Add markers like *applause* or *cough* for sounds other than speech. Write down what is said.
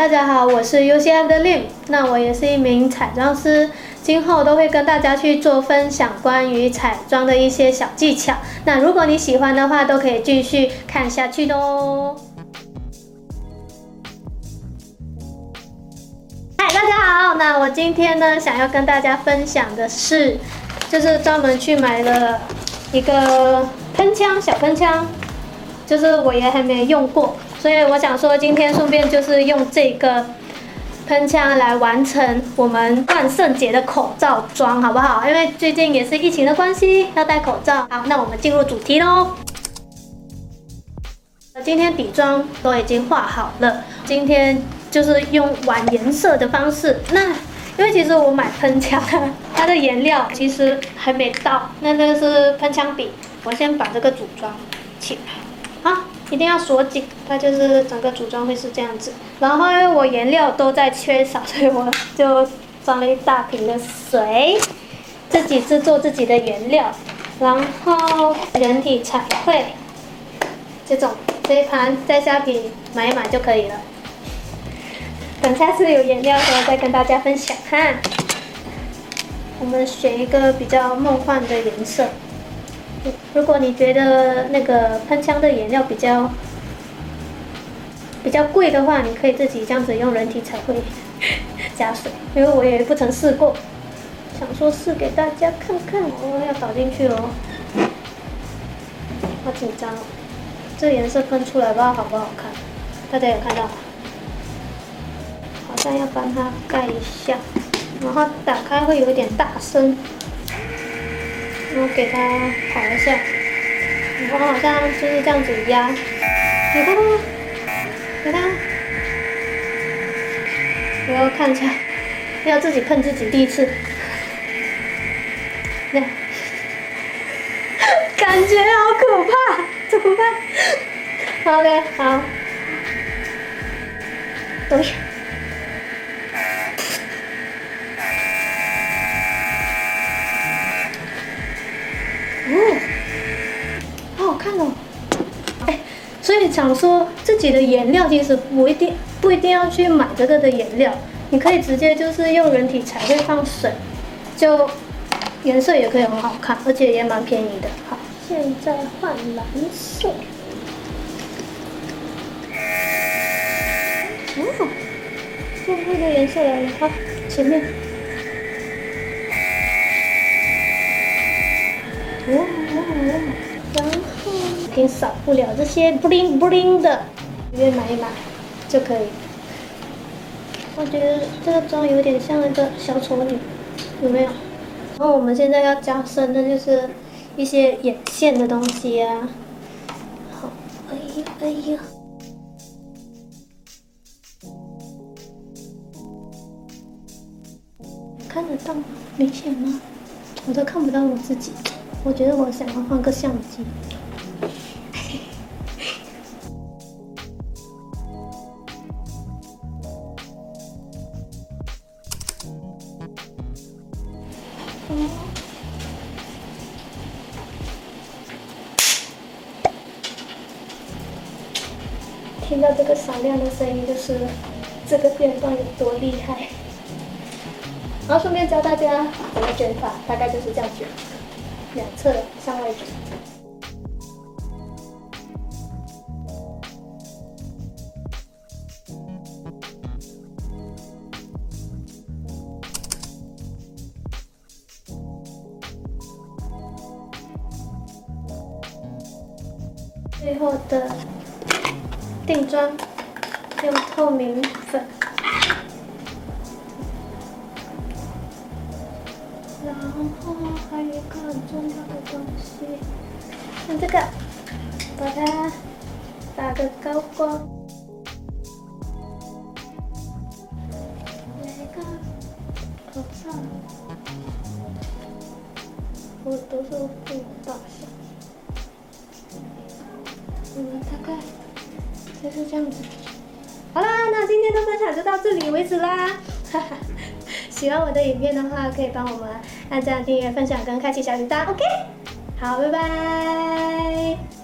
大家好，我是 UCF 的 Lim，那我也是一名彩妆师，今后都会跟大家去做分享关于彩妆的一些小技巧。那如果你喜欢的话，都可以继续看下去的哦。嗨，大家好，那我今天呢，想要跟大家分享的是，就是专门去买了一个喷枪，小喷枪，就是我也还没用过。所以我想说，今天顺便就是用这个喷枪来完成我们万圣节的口罩妆，好不好？因为最近也是疫情的关系，要戴口罩。好，那我们进入主题喽。今天底妆都已经画好了，今天就是用玩颜色的方式。那因为其实我买喷枪，它的颜料其实还没到，那这个是喷枪笔，我先把这个组装起来，一定要锁紧，它就是整个组装会是这样子。然后因为我颜料都在缺少，所以我就装了一大瓶的水，自己制作自己的颜料。然后人体彩绘，这种这一盘在虾皮买一买就可以了。等下次有颜料的时候再跟大家分享哈。我们选一个比较梦幻的颜色。如果你觉得那个喷枪的颜料比较比较贵的话，你可以自己这样子用人体彩绘 *laughs* 加水，因为我也不曾试过，想说试给大家看看。哦，要倒进去哦，好紧张哦，这颜色喷出来不知道好不好看，大家有看到吗？好像要帮它盖一下，然后打开会有点大声。我给它跑一下，然后好像就是这样子压，你看看，你看，我要看一下，要自己碰自己第一次，那 *laughs* 感觉好可怕，怎么办？好的，好，等一下。哎，所以想说自己的颜料其实不一定不一定要去买这个的颜料，你可以直接就是用人体彩绘放水，就颜色也可以很好看，而且也蛮便宜的。好，现在换蓝色。哦，最后一个颜色来了，好，前面。哦哦哦，已经少不了这些 bling bling 的，随便买一买就可以。我觉得这个妆有点像那个小丑女，有没有？然后我们现在要加深的就是一些眼线的东西啊。好，哎呀哎呀，看得到？明显吗？我都看不到我自己。我觉得我想要换个相机。听到这个闪亮的声音，就是这个电钻有多厉害。然后顺便教大家怎么卷发，大概就是这样卷。两侧向外卷，最后的定妆用透明粉。然后还有一个很重要的东西，像这个，把它打个高光，来一个口罩，我都是不大小，嗯，大概就是这样子。好啦，那今天的分享就到这里为止啦，*laughs* 喜欢我的影片的话，可以帮我们按赞、订阅、分享跟开启小铃铛，OK？好，拜拜。